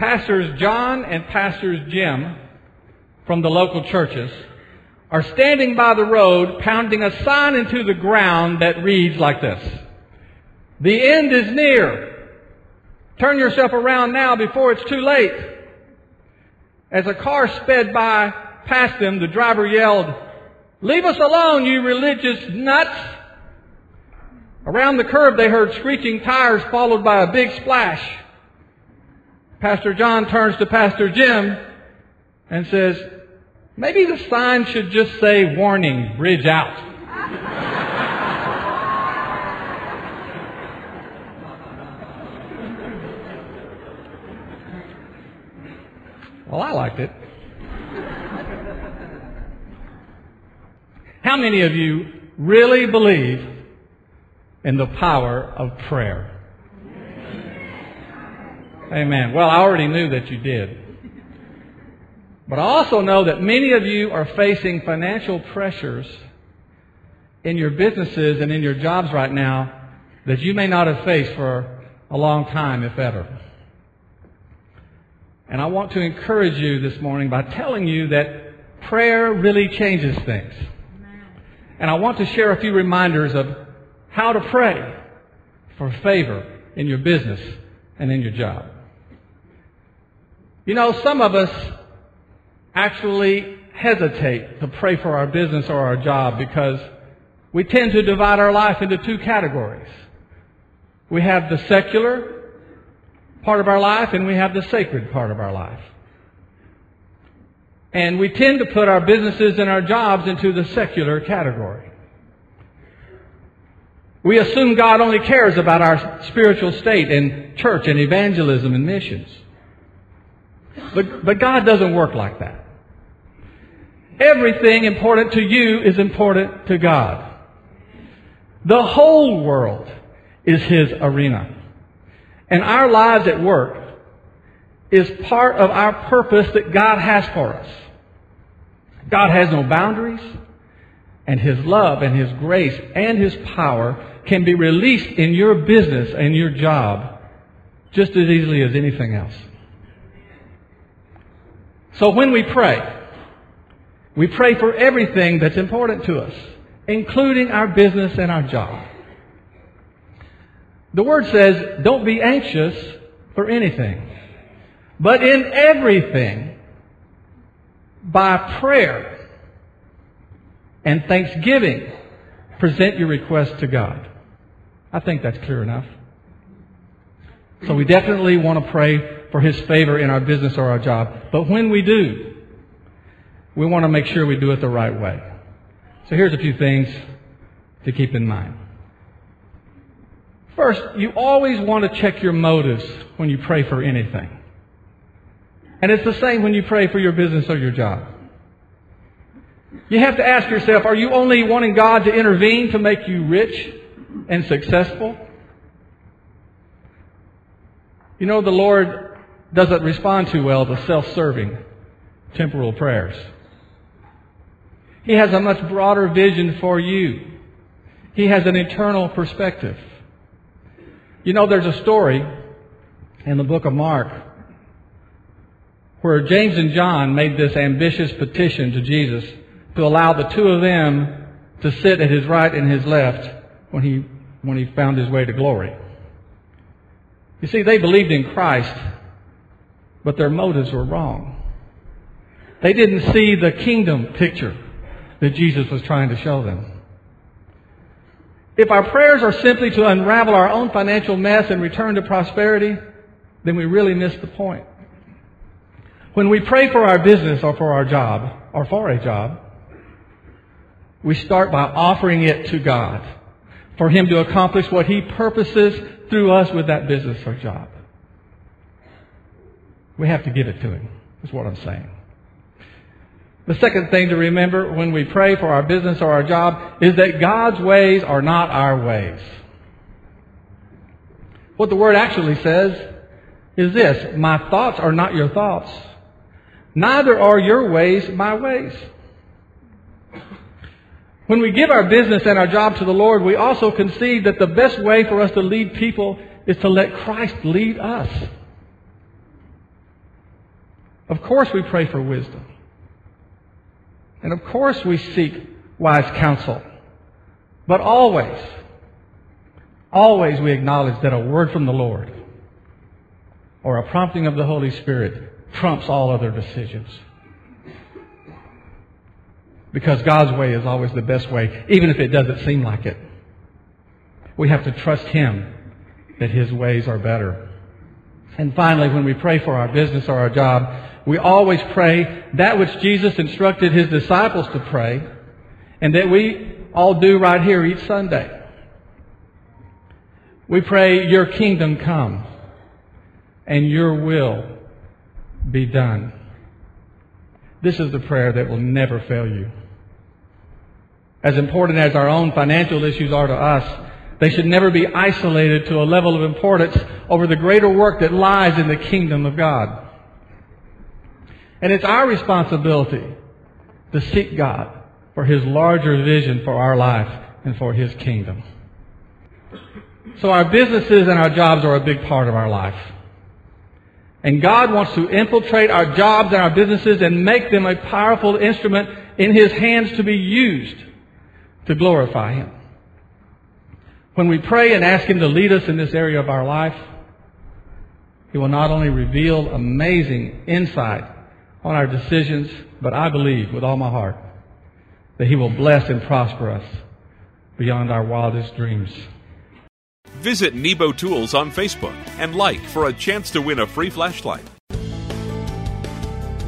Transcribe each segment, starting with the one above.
Pastors John and Pastors Jim from the local churches are standing by the road pounding a sign into the ground that reads like this. The end is near. Turn yourself around now before it's too late. As a car sped by past them, the driver yelled, Leave us alone, you religious nuts! Around the curve, they heard screeching tires followed by a big splash. Pastor John turns to Pastor Jim and says, maybe the sign should just say warning, bridge out. well, I liked it. How many of you really believe in the power of prayer? Amen. Well, I already knew that you did. But I also know that many of you are facing financial pressures in your businesses and in your jobs right now that you may not have faced for a long time, if ever. And I want to encourage you this morning by telling you that prayer really changes things. And I want to share a few reminders of how to pray for favor in your business and in your job. You know, some of us actually hesitate to pray for our business or our job because we tend to divide our life into two categories. We have the secular part of our life and we have the sacred part of our life. And we tend to put our businesses and our jobs into the secular category. We assume God only cares about our spiritual state and church and evangelism and missions. But, but God doesn't work like that. Everything important to you is important to God. The whole world is His arena. And our lives at work is part of our purpose that God has for us. God has no boundaries, and His love and His grace and His power can be released in your business and your job just as easily as anything else. So when we pray, we pray for everything that's important to us, including our business and our job. The Word says, don't be anxious for anything, but in everything, by prayer and thanksgiving, present your request to God. I think that's clear enough. So we definitely want to pray for His favor in our business or our job. But when we do, we want to make sure we do it the right way. So here's a few things to keep in mind. First, you always want to check your motives when you pray for anything. And it's the same when you pray for your business or your job. You have to ask yourself, are you only wanting God to intervene to make you rich and successful? You know, the Lord doesn't respond too well to self-serving temporal prayers. He has a much broader vision for you. He has an eternal perspective. You know, there's a story in the book of Mark where James and John made this ambitious petition to Jesus to allow the two of them to sit at his right and his left when he, when he found his way to glory. You see, they believed in Christ, but their motives were wrong. They didn't see the kingdom picture that Jesus was trying to show them. If our prayers are simply to unravel our own financial mess and return to prosperity, then we really miss the point. When we pray for our business or for our job, or for a job, we start by offering it to God for Him to accomplish what He purposes through us with that business or job. We have to give it to Him, is what I'm saying. The second thing to remember when we pray for our business or our job is that God's ways are not our ways. What the word actually says is this My thoughts are not your thoughts, neither are your ways my ways. When we give our business and our job to the Lord, we also concede that the best way for us to lead people is to let Christ lead us. Of course, we pray for wisdom. And of course, we seek wise counsel. But always, always we acknowledge that a word from the Lord or a prompting of the Holy Spirit trumps all other decisions. Because God's way is always the best way, even if it doesn't seem like it. We have to trust Him that His ways are better. And finally, when we pray for our business or our job, we always pray that which Jesus instructed His disciples to pray, and that we all do right here each Sunday. We pray, Your kingdom come, and Your will be done. This is the prayer that will never fail you. As important as our own financial issues are to us, they should never be isolated to a level of importance over the greater work that lies in the kingdom of God. And it's our responsibility to seek God for His larger vision for our life and for His kingdom. So our businesses and our jobs are a big part of our life. And God wants to infiltrate our jobs and our businesses and make them a powerful instrument in His hands to be used to glorify Him. When we pray and ask Him to lead us in this area of our life, He will not only reveal amazing insight on our decisions, but I believe with all my heart that He will bless and prosper us beyond our wildest dreams. Visit Nebo Tools on Facebook and like for a chance to win a free flashlight.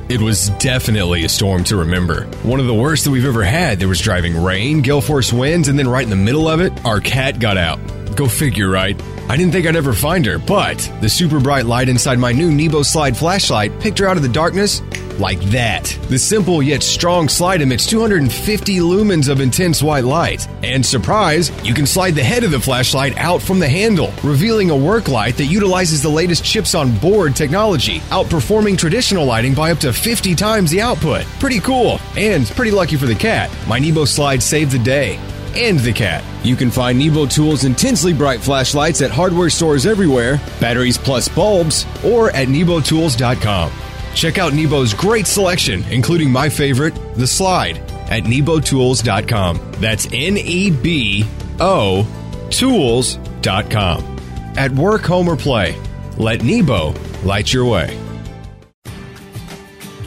It was definitely a storm to remember. One of the worst that we've ever had. There was driving rain, gale force winds, and then right in the middle of it, our cat got out. Go figure, right? I didn't think I'd ever find her, but the super bright light inside my new Nebo Slide flashlight picked her out of the darkness like that. The simple yet strong slide emits 250 lumens of intense white light. And surprise, you can slide the head of the flashlight out from the handle, revealing a work light that utilizes the latest chips on board technology, outperforming traditional lighting by up to 50 times the output. Pretty cool, and pretty lucky for the cat. My Nebo Slide saved the day and the cat. You can find Nebo Tools' intensely bright flashlights at hardware stores everywhere, batteries plus bulbs, or at nebotools.com. Check out Nebo's great selection, including my favorite, the slide, at nebotools.com. That's N E B O tools.com. At work, home, or play, let Nebo light your way.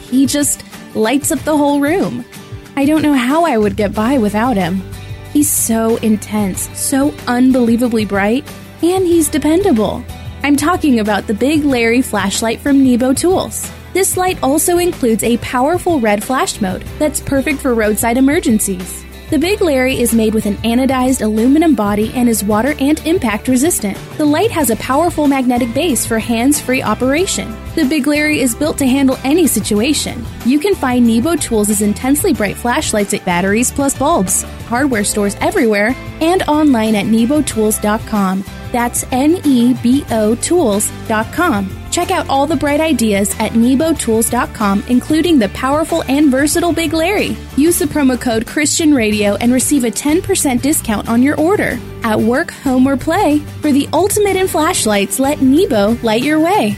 He just lights up the whole room. I don't know how I would get by without him. He's so intense, so unbelievably bright, and he's dependable. I'm talking about the Big Larry flashlight from Nebo Tools. This light also includes a powerful red flash mode that's perfect for roadside emergencies. The Big Larry is made with an anodized aluminum body and is water and impact resistant. The light has a powerful magnetic base for hands free operation. The Big Larry is built to handle any situation. You can find Nebo Tools' intensely bright flashlights at batteries plus bulbs, hardware stores everywhere, and online at nebotools.com. That's N E B O Tools.com. Check out all the bright ideas at nebotools.com, including the powerful and versatile Big Larry. Use the promo code Christian Radio and receive a 10% discount on your order. At work, home, or play, for the ultimate in flashlights, let Nebo light your way.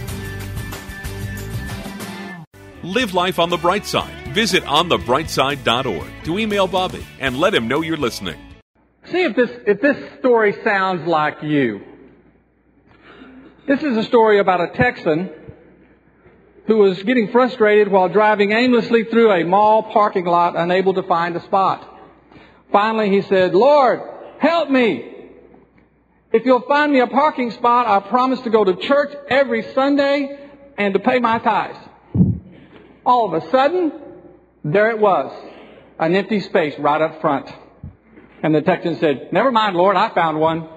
Live life on the bright side. Visit onthebrightside.org to email Bobby and let him know you're listening. See if this, if this story sounds like you. This is a story about a Texan who was getting frustrated while driving aimlessly through a mall parking lot, unable to find a spot. Finally, he said, Lord, help me. If you'll find me a parking spot, I promise to go to church every Sunday and to pay my tithes. All of a sudden, there it was, an empty space right up front. And the Texan said, Never mind, Lord, I found one.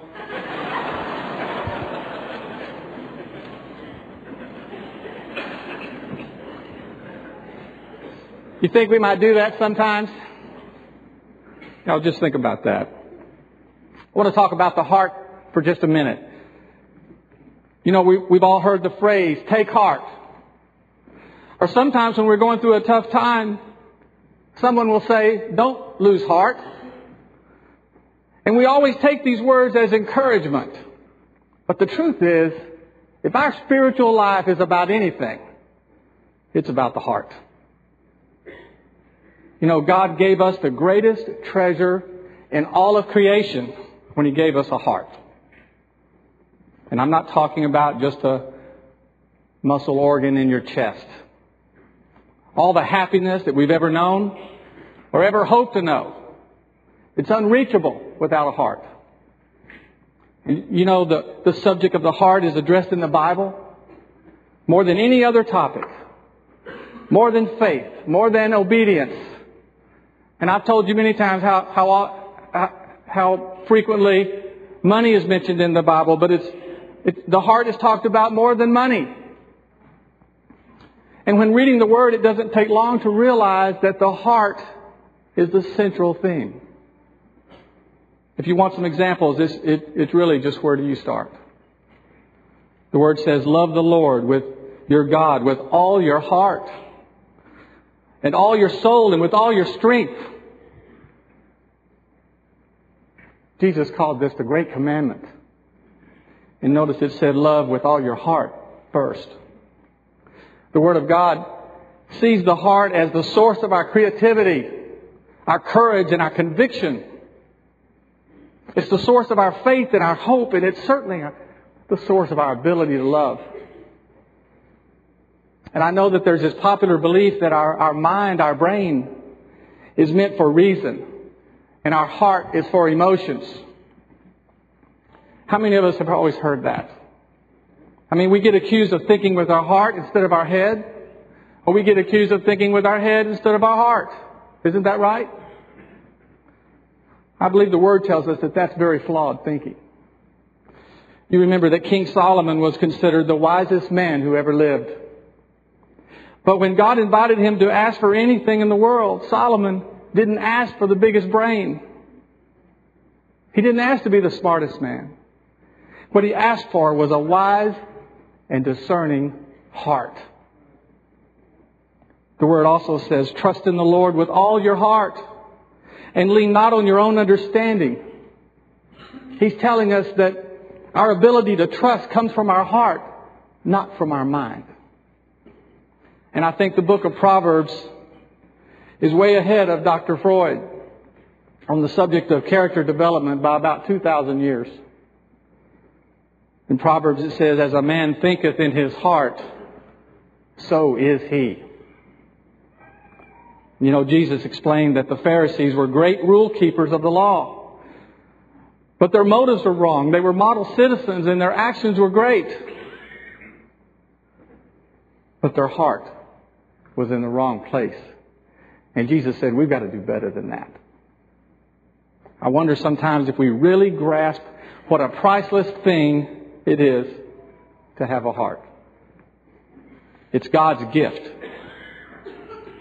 You think we might do that sometimes? Now, just think about that. I want to talk about the heart for just a minute. You know, we, we've all heard the phrase, take heart. Or sometimes when we're going through a tough time, someone will say, don't lose heart. And we always take these words as encouragement. But the truth is, if our spiritual life is about anything, it's about the heart. You know, God gave us the greatest treasure in all of creation when He gave us a heart. And I'm not talking about just a muscle organ in your chest. All the happiness that we've ever known or ever hoped to know, it's unreachable without a heart. And you know, the, the subject of the heart is addressed in the Bible more than any other topic, more than faith, more than obedience and I've told you many times how, how, how frequently money is mentioned in the Bible, but it's, it's, the heart is talked about more than money. And when reading the Word, it doesn't take long to realize that the heart is the central theme. If you want some examples, it's, it, it's really just where do you start? The Word says, Love the Lord with your God with all your heart and all your soul and with all your strength. Jesus called this the great commandment. And notice it said love with all your heart first. The Word of God sees the heart as the source of our creativity, our courage, and our conviction. It's the source of our faith and our hope, and it's certainly the source of our ability to love. And I know that there's this popular belief that our, our mind, our brain, is meant for reason, and our heart is for emotions. How many of us have always heard that? I mean, we get accused of thinking with our heart instead of our head, or we get accused of thinking with our head instead of our heart. Isn't that right? I believe the Word tells us that that's very flawed thinking. You remember that King Solomon was considered the wisest man who ever lived. But when God invited him to ask for anything in the world, Solomon didn't ask for the biggest brain. He didn't ask to be the smartest man. What he asked for was a wise and discerning heart. The word also says, trust in the Lord with all your heart and lean not on your own understanding. He's telling us that our ability to trust comes from our heart, not from our mind. And I think the book of Proverbs is way ahead of Dr. Freud on the subject of character development by about 2,000 years. In Proverbs it says, As a man thinketh in his heart, so is he. You know, Jesus explained that the Pharisees were great rule keepers of the law. But their motives were wrong. They were model citizens and their actions were great. But their heart was in the wrong place. And Jesus said, we've got to do better than that. I wonder sometimes if we really grasp what a priceless thing it is to have a heart. It's God's gift.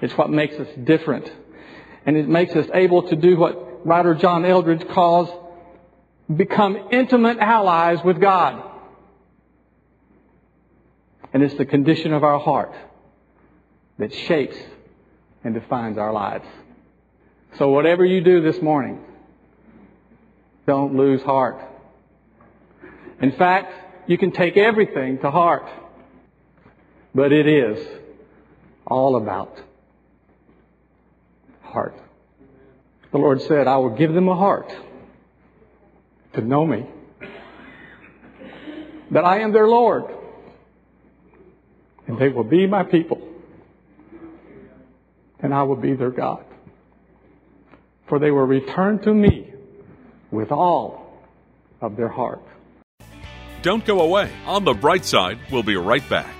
It's what makes us different. And it makes us able to do what writer John Eldredge calls become intimate allies with God. And it's the condition of our heart that shapes and defines our lives. So whatever you do this morning, don't lose heart. In fact, you can take everything to heart. But it is all about heart. The Lord said, I will give them a heart to know me. That I am their Lord. And they will be my people and I will be their God. For they will return to me with all of their heart. Don't go away. On the bright side, we'll be right back.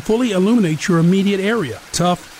fully illuminate your immediate area. Tough,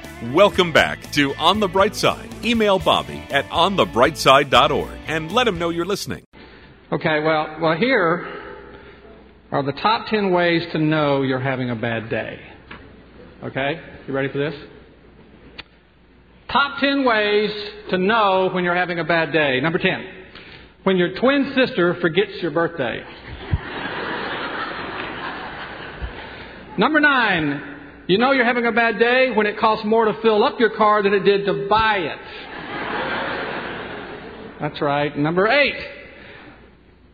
Welcome back to On the Bright Side. Email Bobby at onthebrightside.org and let him know you're listening. Okay, well, well, here are the top 10 ways to know you're having a bad day. Okay? You ready for this? Top 10 ways to know when you're having a bad day. Number 10. When your twin sister forgets your birthday. Number 9. You know you're having a bad day when it costs more to fill up your car than it did to buy it. That's right. Number eight.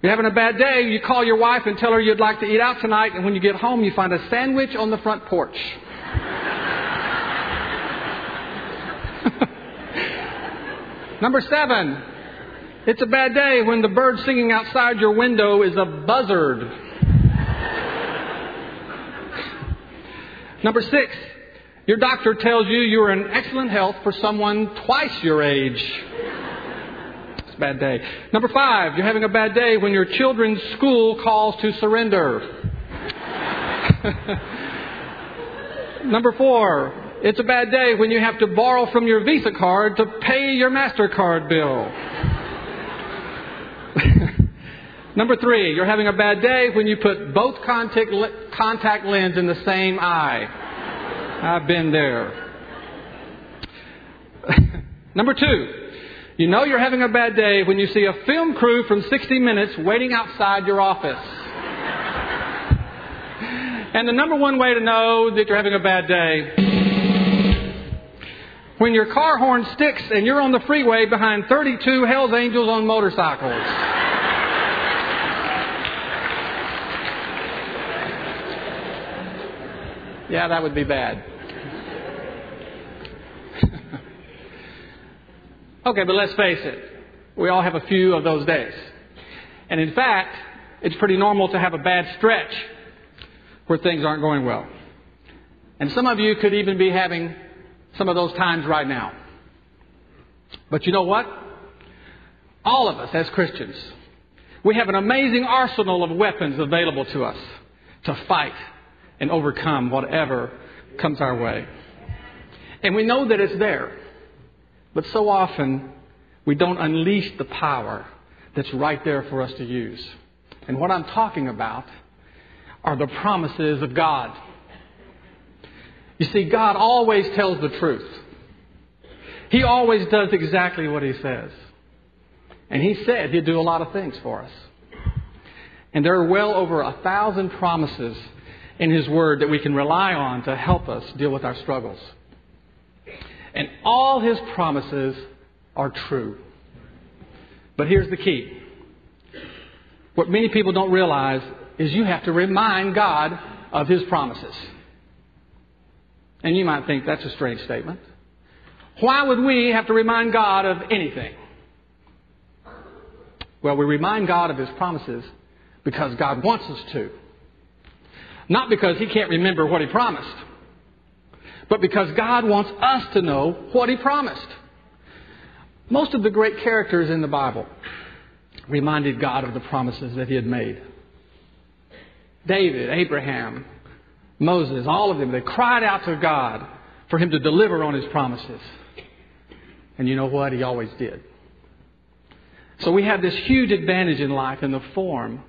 You're having a bad day, you call your wife and tell her you'd like to eat out tonight, and when you get home, you find a sandwich on the front porch. Number seven. It's a bad day when the bird singing outside your window is a buzzard. Number six, your doctor tells you you're in excellent health for someone twice your age. It's a bad day. Number five, you're having a bad day when your children's school calls to surrender. Number four, it's a bad day when you have to borrow from your Visa card to pay your MasterCard bill. Number three, you're having a bad day when you put both contact, contact lens in the same eye. I've been there. Number two, you know you're having a bad day when you see a film crew from 60 Minutes waiting outside your office. And the number one way to know that you're having a bad day, when your car horn sticks and you're on the freeway behind 32 Hells Angels on motorcycles. Yeah, that would be bad. okay, but let's face it. We all have a few of those days. And in fact, it's pretty normal to have a bad stretch where things aren't going well. And some of you could even be having some of those times right now. But you know what? All of us as Christians, we have an amazing arsenal of weapons available to us to fight and overcome whatever comes our way. And we know that it's there. But so often, we don't unleash the power that's right there for us to use. And what I'm talking about are the promises of God. You see, God always tells the truth. He always does exactly what He says. And He said He'd do a lot of things for us. And there are well over a thousand promises in His Word that we can rely on to help us deal with our struggles. And all His promises are true. But here's the key. What many people don't realize is you have to remind God of His promises. And you might think that's a strange statement. Why would we have to remind God of anything? Well, we remind God of His promises because God wants us to. Not because he can't remember what he promised, but because God wants us to know what he promised. Most of the great characters in the Bible reminded God of the promises that He had made. David, Abraham, Moses, all of them, they cried out to God for Him to deliver on His promises. And you know what? He always did. So we have this huge advantage in life in the form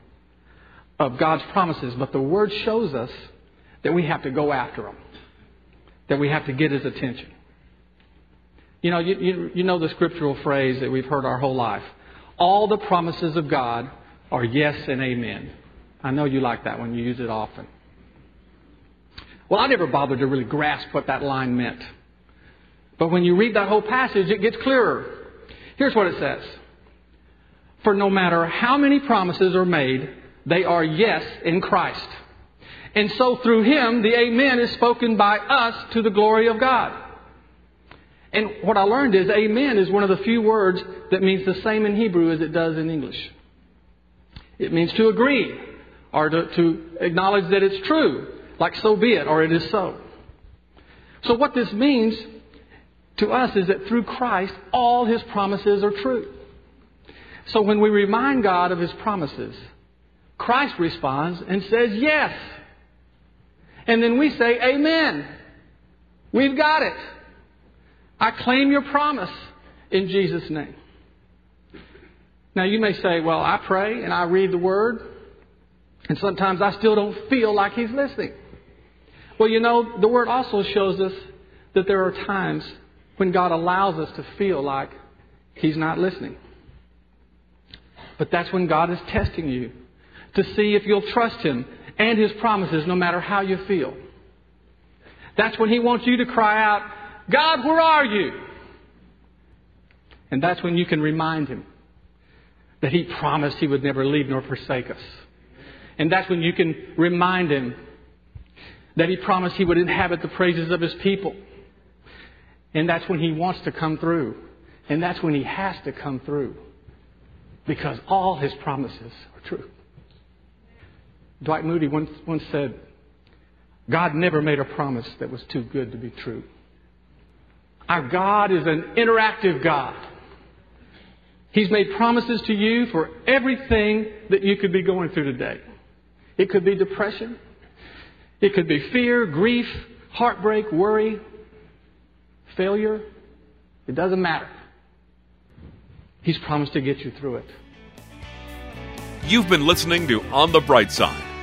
of God's promises, but the Word shows us that we have to go after them, that we have to get His attention. You know, you, you, you know the scriptural phrase that we've heard our whole life. All the promises of God are yes and amen. I know you like that one, you use it often. Well, I never bothered to really grasp what that line meant. But when you read that whole passage, it gets clearer. Here's what it says For no matter how many promises are made, they are yes in Christ. And so through Him, the Amen is spoken by us to the glory of God. And what I learned is Amen is one of the few words that means the same in Hebrew as it does in English. It means to agree or to, to acknowledge that it's true, like so be it, or it is so. So what this means to us is that through Christ, all His promises are true. So when we remind God of His promises, Christ responds and says, Yes. And then we say, Amen. We've got it. I claim your promise in Jesus' name. Now you may say, Well, I pray and I read the Word, and sometimes I still don't feel like He's listening. Well, you know, the Word also shows us that there are times when God allows us to feel like He's not listening. But that's when God is testing you to see if you'll trust Him and His promises no matter how you feel. That's when He wants you to cry out, God, where are you? And that's when you can remind Him that He promised He would never leave nor forsake us. And that's when you can remind Him that He promised He would inhabit the praises of His people. And that's when He wants to come through. And that's when He has to come through. Because all His promises are true. Dwight Moody once, once said, God never made a promise that was too good to be true. Our God is an interactive God. He's made promises to you for everything that you could be going through today. It could be depression. It could be fear, grief, heartbreak, worry, failure. It doesn't matter. He's promised to get you through it. You've been listening to On the Bright Side,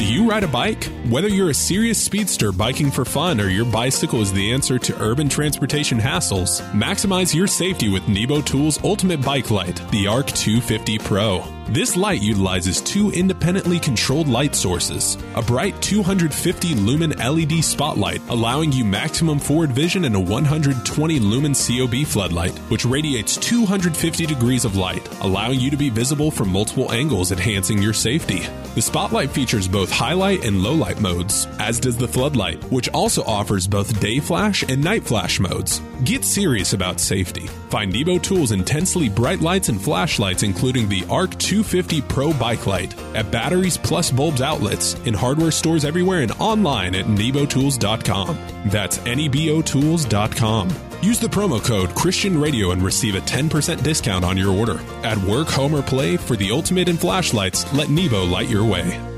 Do you ride a bike? Whether you're a serious speedster biking for fun or your bicycle is the answer to urban transportation hassles, maximize your safety with Nebo Tools Ultimate Bike Light, the ARC 250 Pro. This light utilizes two independently controlled light sources a bright 250 lumen LED spotlight, allowing you maximum forward vision, and a 120 lumen COB floodlight, which radiates 250 degrees of light, allowing you to be visible from multiple angles, enhancing your safety. The spotlight features both highlight and low light modes, as does the floodlight, which also offers both day flash and night flash modes. Get serious about safety. Find Nebo Tools' intensely bright lights and flashlights, including the ARC 250 Pro Bike Light, at Batteries Plus Bulbs outlets, in hardware stores everywhere, and online at nebotools.com. That's nebotools.com. Use the promo code Christian Radio and receive a 10% discount on your order. At work, home, or play, for the ultimate in flashlights, let Nebo light your way.